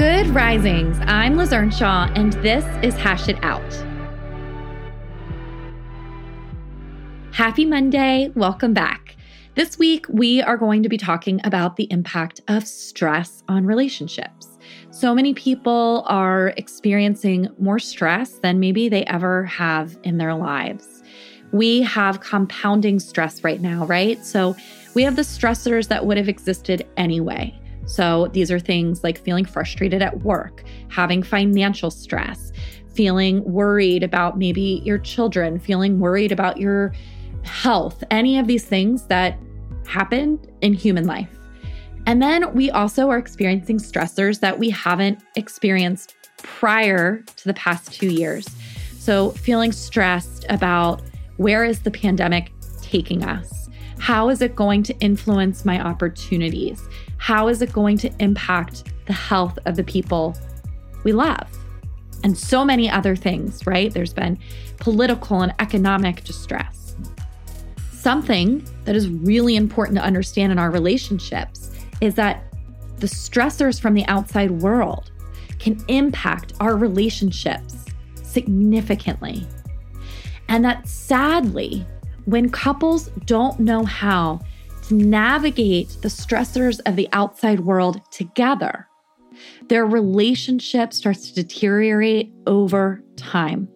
Good risings. I'm Liz Earnshaw, and this is Hash It Out. Happy Monday. Welcome back. This week, we are going to be talking about the impact of stress on relationships. So many people are experiencing more stress than maybe they ever have in their lives. We have compounding stress right now, right? So we have the stressors that would have existed anyway. So these are things like feeling frustrated at work, having financial stress, feeling worried about maybe your children, feeling worried about your health, any of these things that happen in human life. And then we also are experiencing stressors that we haven't experienced prior to the past two years. So, feeling stressed about where is the pandemic taking us? How is it going to influence my opportunities? How is it going to impact the health of the people we love? And so many other things, right? There's been political and economic distress. Something that is really important to understand in our relationships is that the stressors from the outside world can impact our relationships significantly. And that sadly, when couples don't know how to navigate the stressors of the outside world together, their relationship starts to deteriorate over time.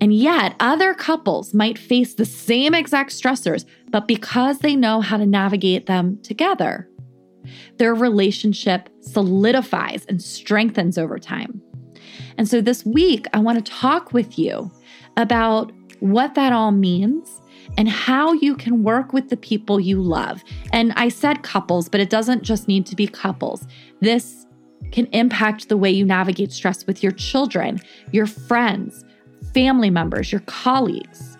And yet, other couples might face the same exact stressors, but because they know how to navigate them together, their relationship solidifies and strengthens over time. And so, this week, I want to talk with you about what that all means and how you can work with the people you love. And I said couples, but it doesn't just need to be couples. This can impact the way you navigate stress with your children, your friends, family members, your colleagues.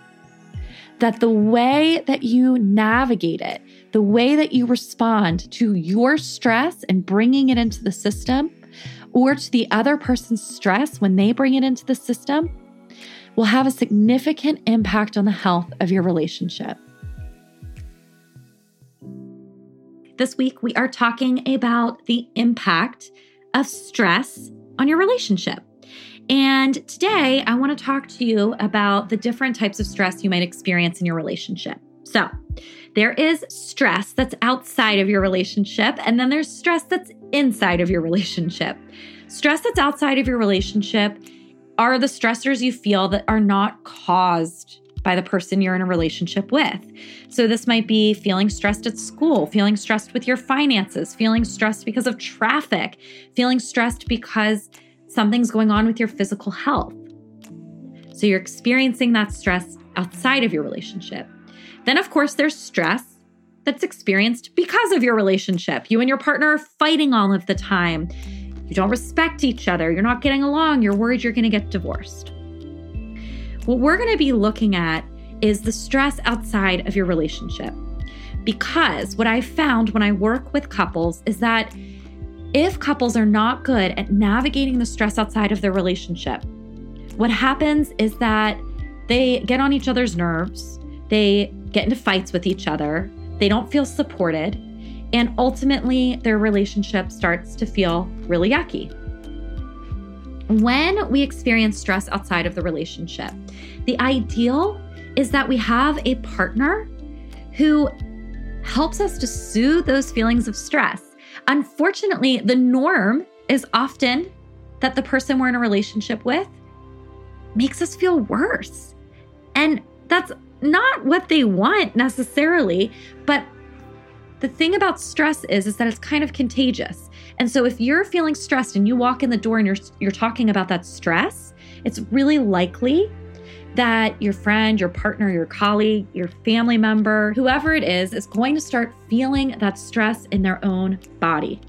That the way that you navigate it, the way that you respond to your stress and bringing it into the system, or to the other person's stress when they bring it into the system, will have a significant impact on the health of your relationship. This week, we are talking about the impact of stress on your relationship. And today, I want to talk to you about the different types of stress you might experience in your relationship. So, there is stress that's outside of your relationship, and then there's stress that's inside of your relationship. Stress that's outside of your relationship are the stressors you feel that are not caused by the person you're in a relationship with. So, this might be feeling stressed at school, feeling stressed with your finances, feeling stressed because of traffic, feeling stressed because something's going on with your physical health. So, you're experiencing that stress outside of your relationship. Then, of course, there's stress that's experienced because of your relationship. You and your partner are fighting all of the time. You don't respect each other. You're not getting along. You're worried you're going to get divorced. What we're going to be looking at is the stress outside of your relationship. Because what I found when I work with couples is that if couples are not good at navigating the stress outside of their relationship, what happens is that they get on each other's nerves, they get into fights with each other, they don't feel supported, and ultimately, their relationship starts to feel really yucky. When we experience stress outside of the relationship, the ideal is that we have a partner who helps us to soothe those feelings of stress. Unfortunately, the norm is often that the person we're in a relationship with makes us feel worse. And that's not what they want necessarily, but the thing about stress is is that it's kind of contagious. And so if you're feeling stressed and you walk in the door and you're you're talking about that stress, it's really likely that your friend, your partner, your colleague, your family member, whoever it is, is going to start feeling that stress in their own body.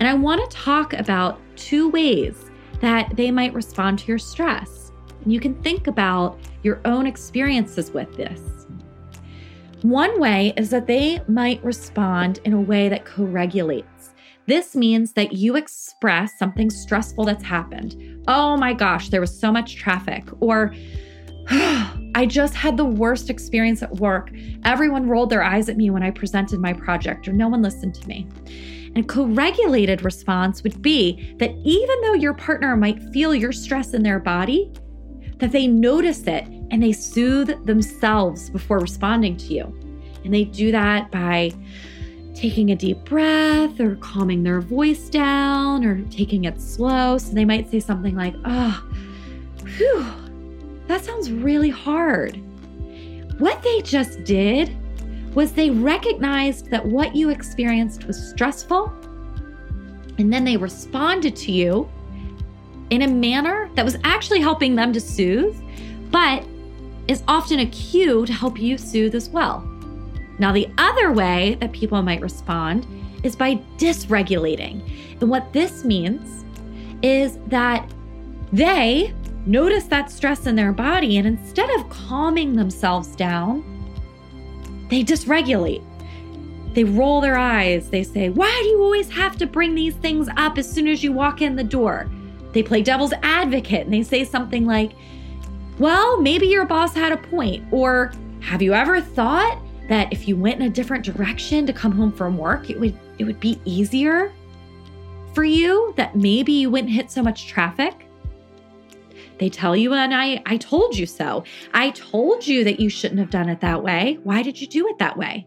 And I want to talk about two ways that they might respond to your stress. And you can think about your own experiences with this. One way is that they might respond in a way that co regulates. This means that you express something stressful that's happened. Oh my gosh, there was so much traffic. Or, I just had the worst experience at work. Everyone rolled their eyes at me when I presented my project, or no one listened to me. And co regulated response would be that even though your partner might feel your stress in their body, that they notice it and they soothe themselves before responding to you. And they do that by taking a deep breath or calming their voice down or taking it slow. So they might say something like, ah, oh, whew, that sounds really hard. What they just did was they recognized that what you experienced was stressful and then they responded to you in a manner that was actually helping them to soothe, but is often a cue to help you soothe as well. Now, the other way that people might respond is by dysregulating. And what this means is that they notice that stress in their body, and instead of calming themselves down, they dysregulate. They roll their eyes. They say, Why do you always have to bring these things up as soon as you walk in the door? They play devil's advocate and they say something like, Well, maybe your boss had a point. Or have you ever thought that if you went in a different direction to come home from work, it would it would be easier for you that maybe you wouldn't hit so much traffic? They tell you, and I, I told you so. I told you that you shouldn't have done it that way. Why did you do it that way?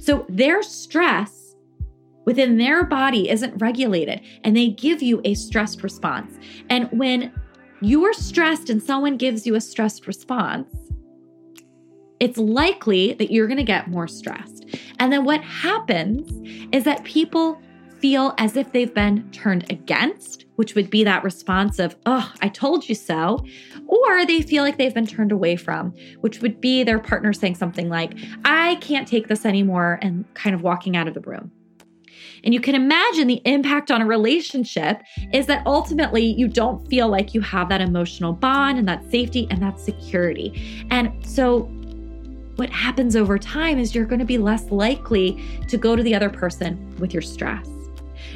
So their stress within their body isn't regulated, and they give you a stressed response. And when you're stressed and someone gives you a stressed response, it's likely that you're going to get more stressed. And then what happens is that people feel as if they've been turned against, which would be that response of, oh, I told you so. Or they feel like they've been turned away from, which would be their partner saying something like, I can't take this anymore, and kind of walking out of the room. And you can imagine the impact on a relationship is that ultimately you don't feel like you have that emotional bond and that safety and that security. And so what happens over time is you're going to be less likely to go to the other person with your stress.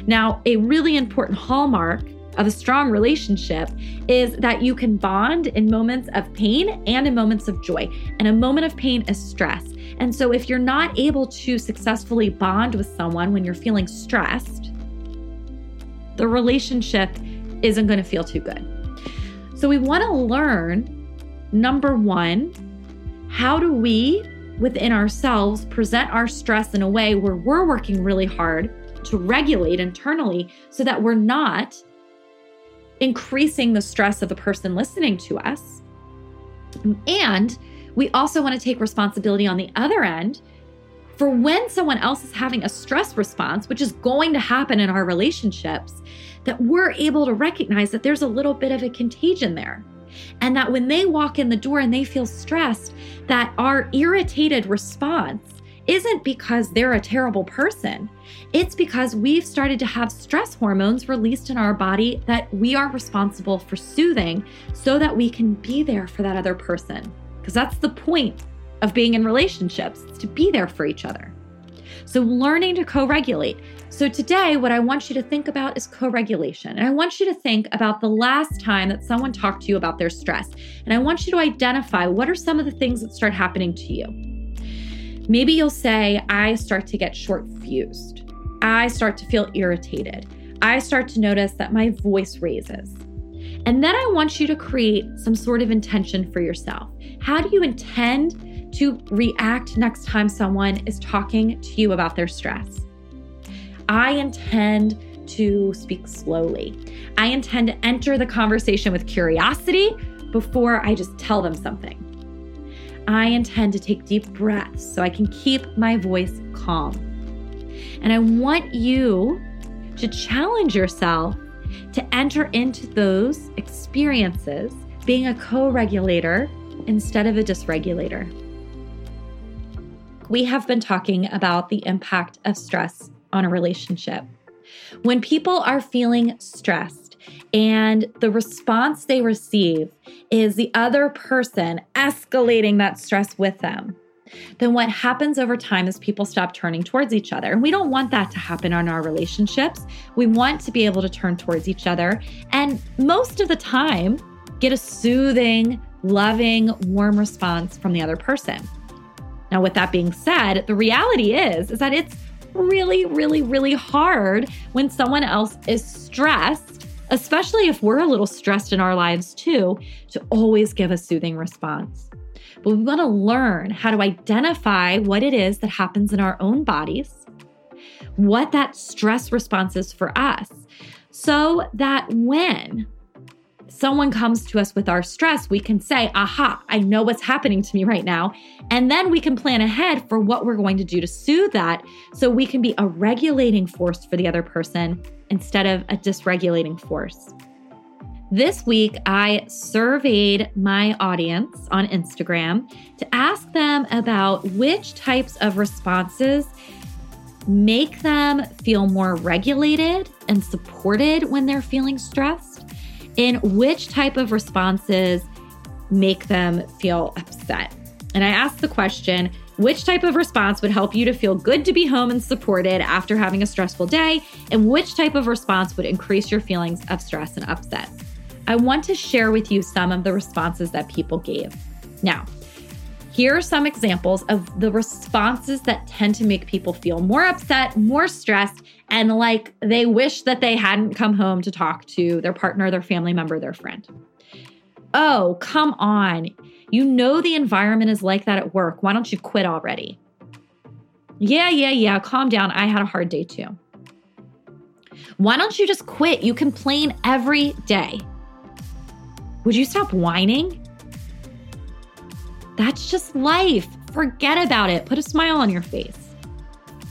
Now, a really important hallmark of a strong relationship is that you can bond in moments of pain and in moments of joy. And a moment of pain is stress. And so, if you're not able to successfully bond with someone when you're feeling stressed, the relationship isn't going to feel too good. So, we want to learn number one, how do we within ourselves present our stress in a way where we're working really hard to regulate internally so that we're not increasing the stress of the person listening to us. And we also want to take responsibility on the other end for when someone else is having a stress response, which is going to happen in our relationships, that we're able to recognize that there's a little bit of a contagion there. And that when they walk in the door and they feel stressed, that our irritated response isn't because they're a terrible person. It's because we've started to have stress hormones released in our body that we are responsible for soothing so that we can be there for that other person. Because that's the point of being in relationships, to be there for each other. So, learning to co regulate. So, today, what I want you to think about is co regulation. And I want you to think about the last time that someone talked to you about their stress. And I want you to identify what are some of the things that start happening to you. Maybe you'll say, I start to get short fused. I start to feel irritated. I start to notice that my voice raises. And then I want you to create some sort of intention for yourself. How do you intend to react next time someone is talking to you about their stress? I intend to speak slowly. I intend to enter the conversation with curiosity before I just tell them something. I intend to take deep breaths so I can keep my voice calm. And I want you to challenge yourself to enter into those experiences being a co regulator instead of a dysregulator. We have been talking about the impact of stress on a relationship. When people are feeling stressed and the response they receive is the other person escalating that stress with them, then what happens over time is people stop turning towards each other. And we don't want that to happen in our relationships. We want to be able to turn towards each other. And most of the time, get a soothing, loving, warm response from the other person. Now, with that being said, the reality is, is that it's really, really, really hard when someone else is stressed, especially if we're a little stressed in our lives too, to always give a soothing response. But we want to learn how to identify what it is that happens in our own bodies, what that stress response is for us, so that when someone comes to us with our stress, we can say, aha, I know what's happening to me right now. And then we can plan ahead for what we're going to do to soothe that so we can be a regulating force for the other person instead of a dysregulating force. This week, I surveyed my audience on Instagram to ask them about which types of responses make them feel more regulated and supported when they're feeling stressed and which type of responses make them feel upset. And I asked the question which type of response would help you to feel good to be home and supported after having a stressful day? And which type of response would increase your feelings of stress and upset? I want to share with you some of the responses that people gave. Now, here are some examples of the responses that tend to make people feel more upset, more stressed, and like they wish that they hadn't come home to talk to their partner, their family member, their friend. Oh, come on. You know the environment is like that at work. Why don't you quit already? Yeah, yeah, yeah. Calm down. I had a hard day too. Why don't you just quit? You complain every day. Would you stop whining? That's just life. Forget about it. Put a smile on your face.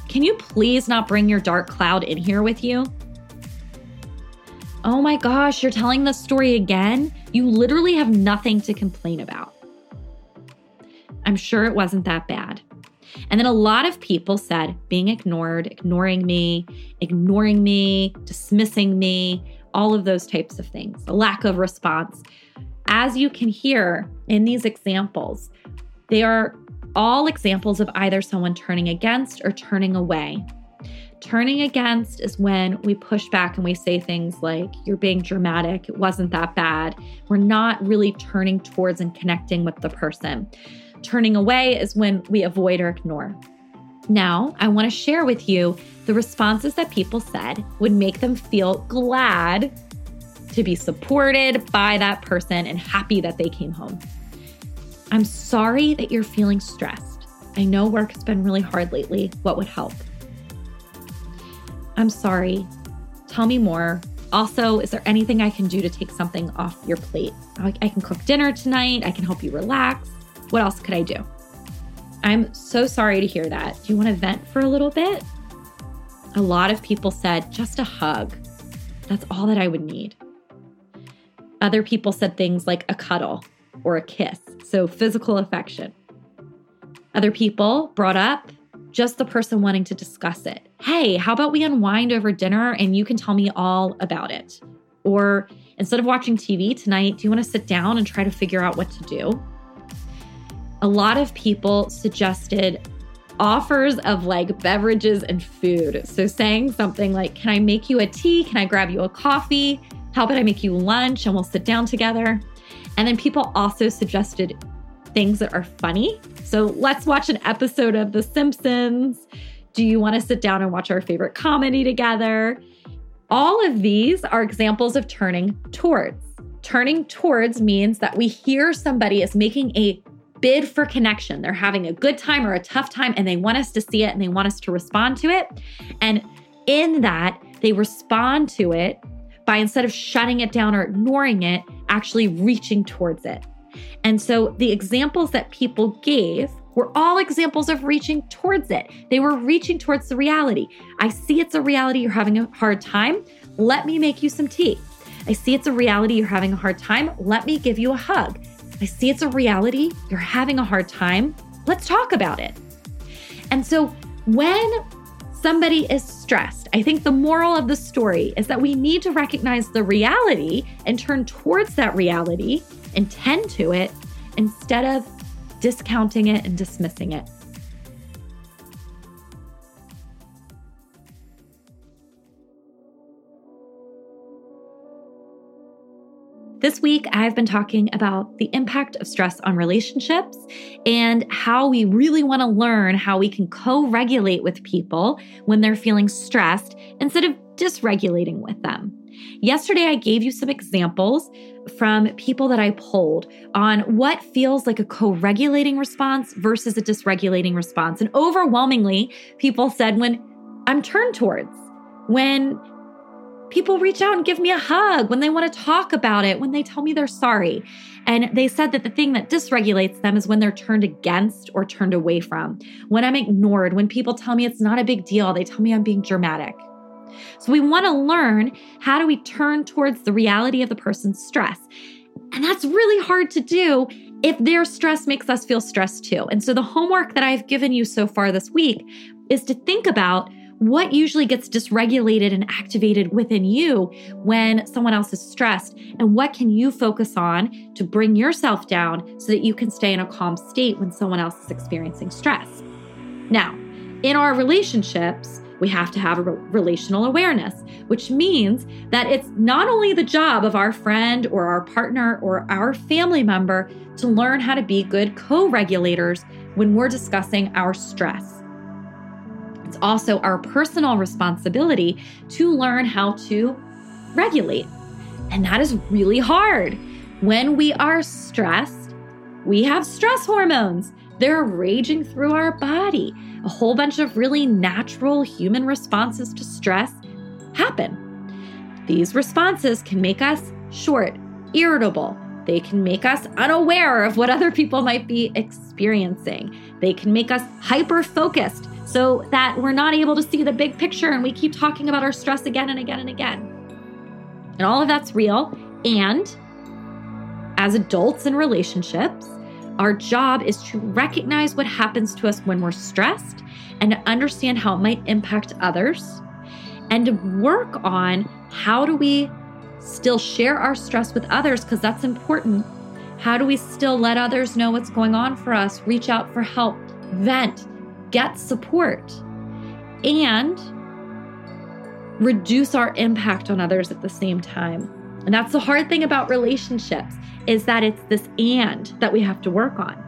Can you please not bring your dark cloud in here with you? Oh my gosh, you're telling the story again? You literally have nothing to complain about. I'm sure it wasn't that bad. And then a lot of people said being ignored, ignoring me, ignoring me, dismissing me, all of those types of things, a lack of response. As you can hear in these examples, they are all examples of either someone turning against or turning away. Turning against is when we push back and we say things like, You're being dramatic. It wasn't that bad. We're not really turning towards and connecting with the person. Turning away is when we avoid or ignore. Now, I want to share with you the responses that people said would make them feel glad to be supported by that person and happy that they came home. I'm sorry that you're feeling stressed. I know work has been really hard lately. What would help? I'm sorry. Tell me more. Also, is there anything I can do to take something off your plate? I, can cook dinner tonight. I can help you relax. What else could I do? I'm so sorry to hear that. Do you want to vent for a little bit? A lot of people said just a hug. That's all that I would need. Other people said things like a cuddle or a kiss, so physical affection. Other people brought up just the person wanting to discuss it. Hey, how about we unwind over dinner and you can tell me all about it? Or instead of watching TV tonight, do you want to sit down and try to figure out what to do? A lot of people suggested offers of like beverages and food. So saying something like, Can I make you a tea? Can I grab you a coffee? How about I make you lunch and we'll sit down together? And then people also suggested things that are funny. So let's watch an episode of The Simpsons. Do you want to sit down and watch our favorite comedy together? All of these are examples of turning towards. Turning towards means that we hear somebody is making a bid for connection. They're having a good time or a tough time, and they want us to see it and they want us to respond to it. And in that, they respond to it by instead of shutting it down or ignoring it, actually reaching towards it. And so the examples that people gave were all examples of reaching towards it. They were reaching towards the reality. I see it's a reality. You're having a hard time. Let me make you some tea. I see it's a reality you're having a hard time. Let me give you a hug. I see it's a reality you're having a hard time. Let's talk about it. And so when somebody is stressed, I think the moral of the story is that we need to recognize the reality and turn towards that reality and tend to it instead of discounting it and dismissing it. This week, I've been talking about the impact of stress on relationships and how we really want to learn how we can co regulate with people when they're feeling stressed instead of dysregulating with them. Yesterday, I gave you some examples from people that I polled on what feels like a co regulating response versus a dysregulating response. And overwhelmingly, people said when I'm turned towards, when People reach out and give me a hug when they want to talk about it, when they tell me they're sorry. And they said that the thing that dysregulates them is when they're turned against or turned away from, when I'm ignored, when people tell me it's not a big deal, they tell me I'm being dramatic. So we want to learn how do we turn towards the reality of the person's stress. And that's really hard to do if their stress makes us feel stressed too. And so the homework that I've given you so far this week is to think about what usually gets dysregulated and activated within you when someone else is stressed? And what can you focus on to bring yourself down so that you can stay in a calm state when someone else is experiencing stress? Now, in our relationships, we have to have a relational awareness, which means that it's not only the job of our friend or our partner or our family member to learn how to be good co regulators when we're discussing our stress it's also our personal responsibility to learn how to regulate. And that is really hard. When we are stressed, we have stress hormones. They're raging through our body. A whole bunch of really natural human responses to stress happen. These responses can make us short, irritable. They can make us unaware of what other people might be experiencing. They can make us hyper focused so that we're not able to see the big picture and we keep talking about our stress again and again and again. And all of that's real. And as adults in relationships, our job is to recognize what happens to us when we're stressed and to understand how it might impact others and to work on how do we still share our stress with others because that's important. How do we still let others know what's going on for us, reach out for help, vent, get support and reduce our impact on others at the same time. And that's the hard thing about relationships is that it's this and that we have to work on.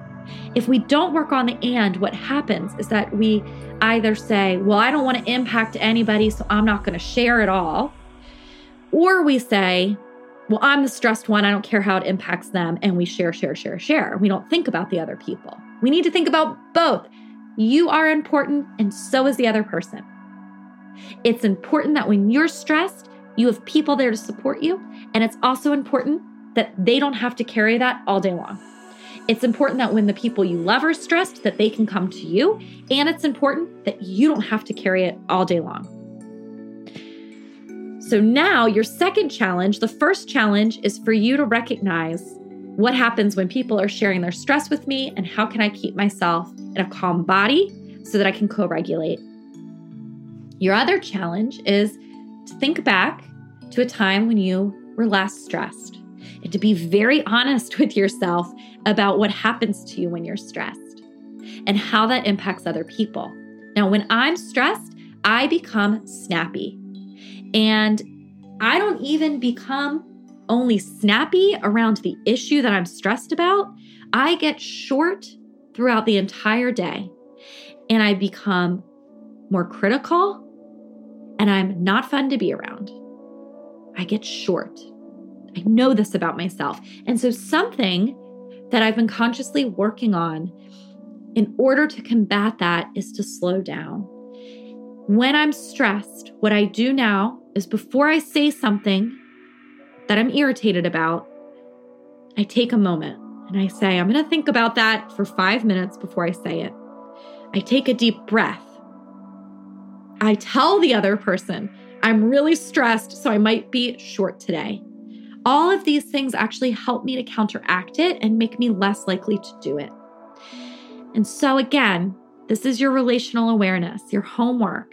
If we don't work on the and, what happens is that we either say, Well, I don't want to impact anybody, so I'm not going to share at all. Or we say, Well, I'm the stressed one. I don't care how it impacts them. And we share, share, share, share. We don't think about the other people. We need to think about both. You are important, and so is the other person. It's important that when you're stressed, you have people there to support you. And it's also important that they don't have to carry that all day long. It's important that when the people you love are stressed, that they can come to you. And it's important that you don't have to carry it all day long. So now, your second challenge, the first challenge is for you to recognize what happens when people are sharing their stress with me and how can I keep myself in a calm body so that I can co regulate. Your other challenge is to think back to a time when you were last stressed and to be very honest with yourself about what happens to you when you're stressed and how that impacts other people. Now, when I'm stressed, I become snappy and I don't even become only snappy around the issue that I'm stressed about. I get short throughout the entire day. And I become more critical and I'm not fun to be around. I get short. I know this about myself. And so, something that I've been consciously working on in order to combat that is to slow down. When I'm stressed, what I do now is before I say something that I'm irritated about, I take a moment and I say, I'm going to think about that for five minutes before I say it. I take a deep breath. I tell the other person, I'm really stressed, so I might be short today. All of these things actually help me to counteract it and make me less likely to do it. And so, again, this is your relational awareness, your homework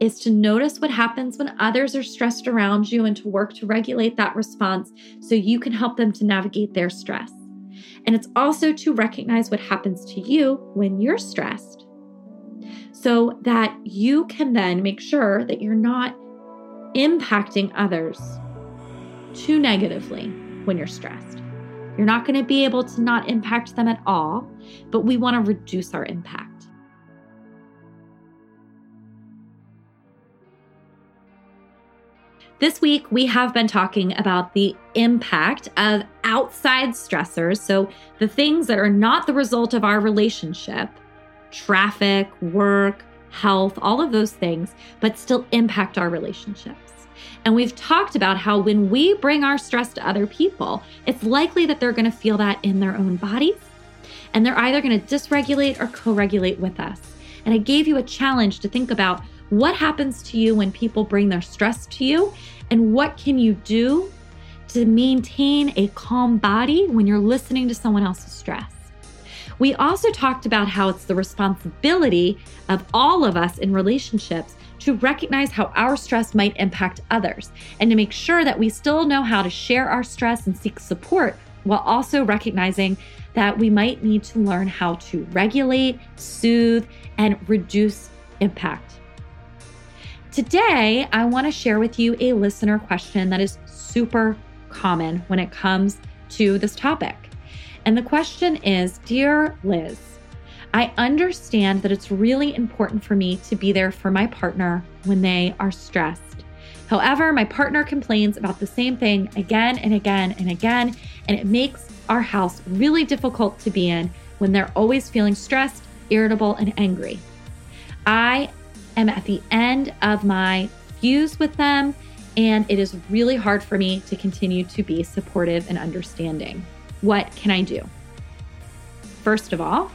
is to notice what happens when others are stressed around you and to work to regulate that response so you can help them to navigate their stress. And it's also to recognize what happens to you when you're stressed so that you can then make sure that you're not impacting others too negatively when you're stressed. You're not going to be able to not impact them at all, but we want to reduce our impact. This week, we have been talking about the impact of outside stressors. So, the things that are not the result of our relationship, traffic, work, health, all of those things, but still impact our relationships. And we've talked about how when we bring our stress to other people, it's likely that they're going to feel that in their own bodies. And they're either going to dysregulate or co regulate with us. And I gave you a challenge to think about what happens to you when people bring their stress to you? And what can you do to maintain a calm body when you're listening to someone else's stress? We also talked about how it's the responsibility of all of us in relationships to recognize how our stress might impact others and to make sure that we still know how to share our stress and seek support while also recognizing that we might need to learn how to regulate, soothe, and reduce impact. Today, I want to share with you a listener question that is super common when it comes to this topic. And the question is Dear Liz, I understand that it's really important for me to be there for my partner when they are stressed. However, my partner complains about the same thing again and again and again, and it makes our house really difficult to be in when they're always feeling stressed, irritable, and angry. I am at the end of my fuse with them, and it is really hard for me to continue to be supportive and understanding. What can I do? First of all,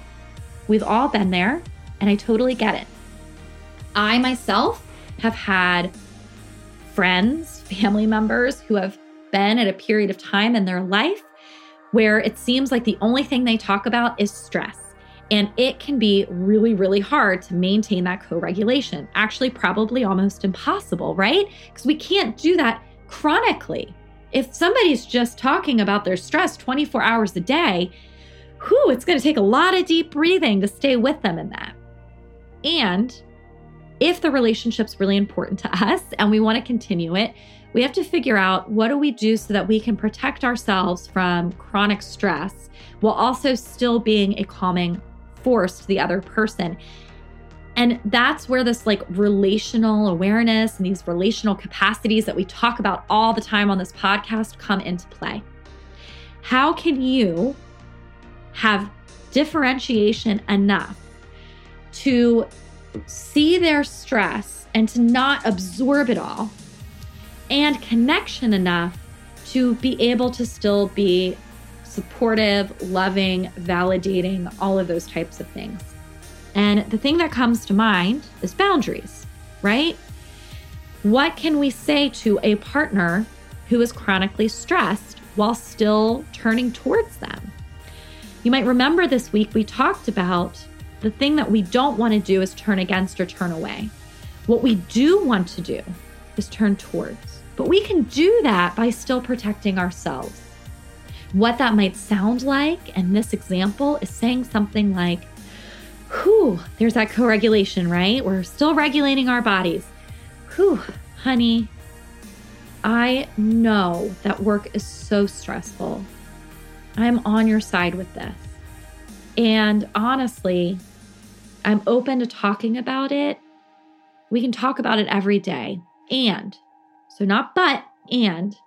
we've all been there, and I totally get it. I myself have had friends, family members who have been at a period of time in their life where it seems like the only thing they talk about is stress. And it can be really, really hard to maintain that co regulation. Actually, probably almost impossible, right? Because we can't do that chronically. If somebody's just talking about their stress 24 hours a day, whew, it's going to take a lot of deep breathing to stay with them in that. And if the relationship's really important to us and we want to continue it, we have to figure out what do we do so that we can protect ourselves from chronic stress while also still being a calming force to the other person. And that's where this like relational awareness and these relational capacities that we talk about all the time on this podcast come into play. How can you have differentiation enough to see their stress and to not absorb it all, and connection enough to be able to still be supportive, loving, validating, all of those types of things. And the thing that comes to mind is boundaries, right? What can we say to a partner who is chronically stressed while still turning towards them? You might remember this week we talked about the thing that we don't want to do is turn against or turn away. What we do want to do is turn towards. But we can do that by still protecting ourselves what that might sound like. And this example is saying something like, Whew, there's that co regulation, right? We're still regulating our bodies. Whew, honey, I know that work is so stressful. I'm on your side with this. And honestly, I'm open to talking about it. We can talk about it every day. And, so not but, and,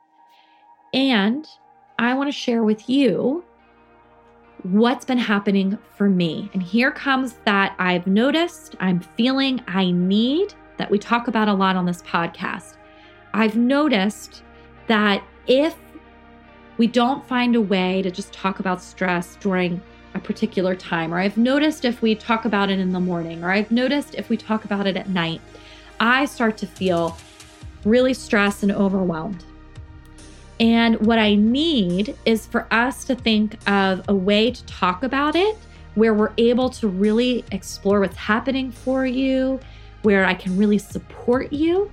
and I want to share with you what's been happening for me. And here comes that I've noticed, I'm feeling, I need that we talk about a lot on this podcast. I've noticed that if we don't find a way to just talk about stress during a particular time, or I've noticed if we talk about it in the morning, or I've noticed if we talk about it at night, I start to feel really stressed and overwhelmed. And what I need is for us to think of a way to talk about it where we're able to really explore what's happening for you, where I can really support you.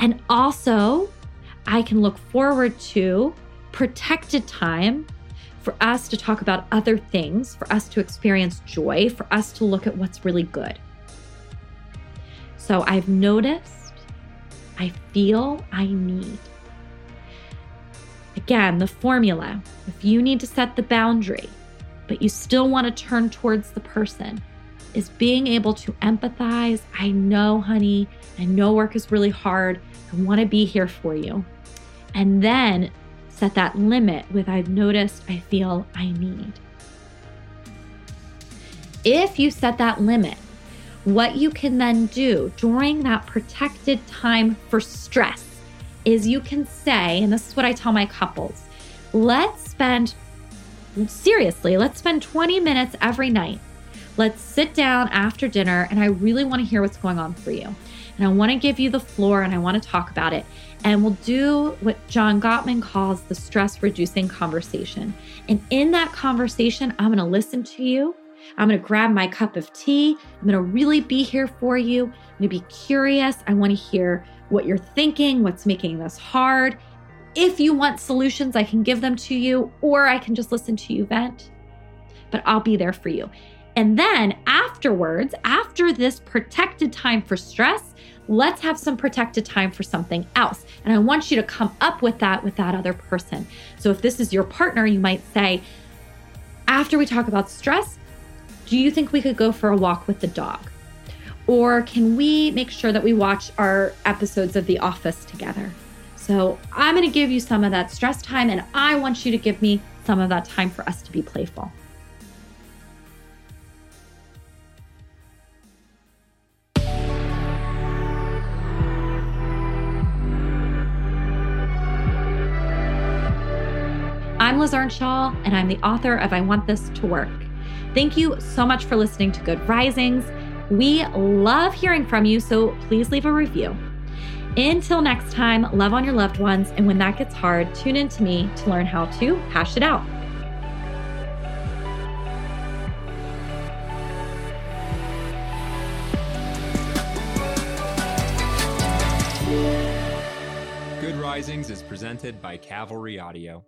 And also, I can look forward to protected time for us to talk about other things, for us to experience joy, for us to look at what's really good. So I've noticed, I feel, I need. Again, the formula if you need to set the boundary, but you still want to turn towards the person, is being able to empathize. I know, honey, I know work is really hard. I want to be here for you. And then set that limit with I've noticed, I feel, I need. If you set that limit, what you can then do during that protected time for stress is you can say, and this is what I tell my couples let's spend, seriously, let's spend 20 minutes every night. Let's sit down after dinner, and I really want to hear what's going on for you. And I want to give you the floor and I want to talk about it. And we'll do what John Gottman calls the stress reducing conversation. And in that conversation, I'm going to listen to you. I'm going to grab my cup of tea. I'm going to really be here for you. I'm going to be curious. I want to hear what you're thinking, what's making this hard. If you want solutions, I can give them to you, or I can just listen to you vent. But I'll be there for you. And then afterwards, after this protected time for stress, let's have some protected time for something else. And I want you to come up with that with that other person. So if this is your partner, you might say, after we talk about stress, do you think we could go for a walk with the dog? Or can we make sure that we watch our episodes of The Office together? So I'm going to give you some of that stress time, and I want you to give me some of that time for us to be playful. I'm Liz Earnshaw, and I'm the author of I Want This to Work. Thank you so much for listening to Good Risings. We love hearing from you, so please leave a review. Until next time, love on your loved ones, and when that gets hard, tune in to me to learn how to hash it out. Good Risings is presented by Cavalry Audio.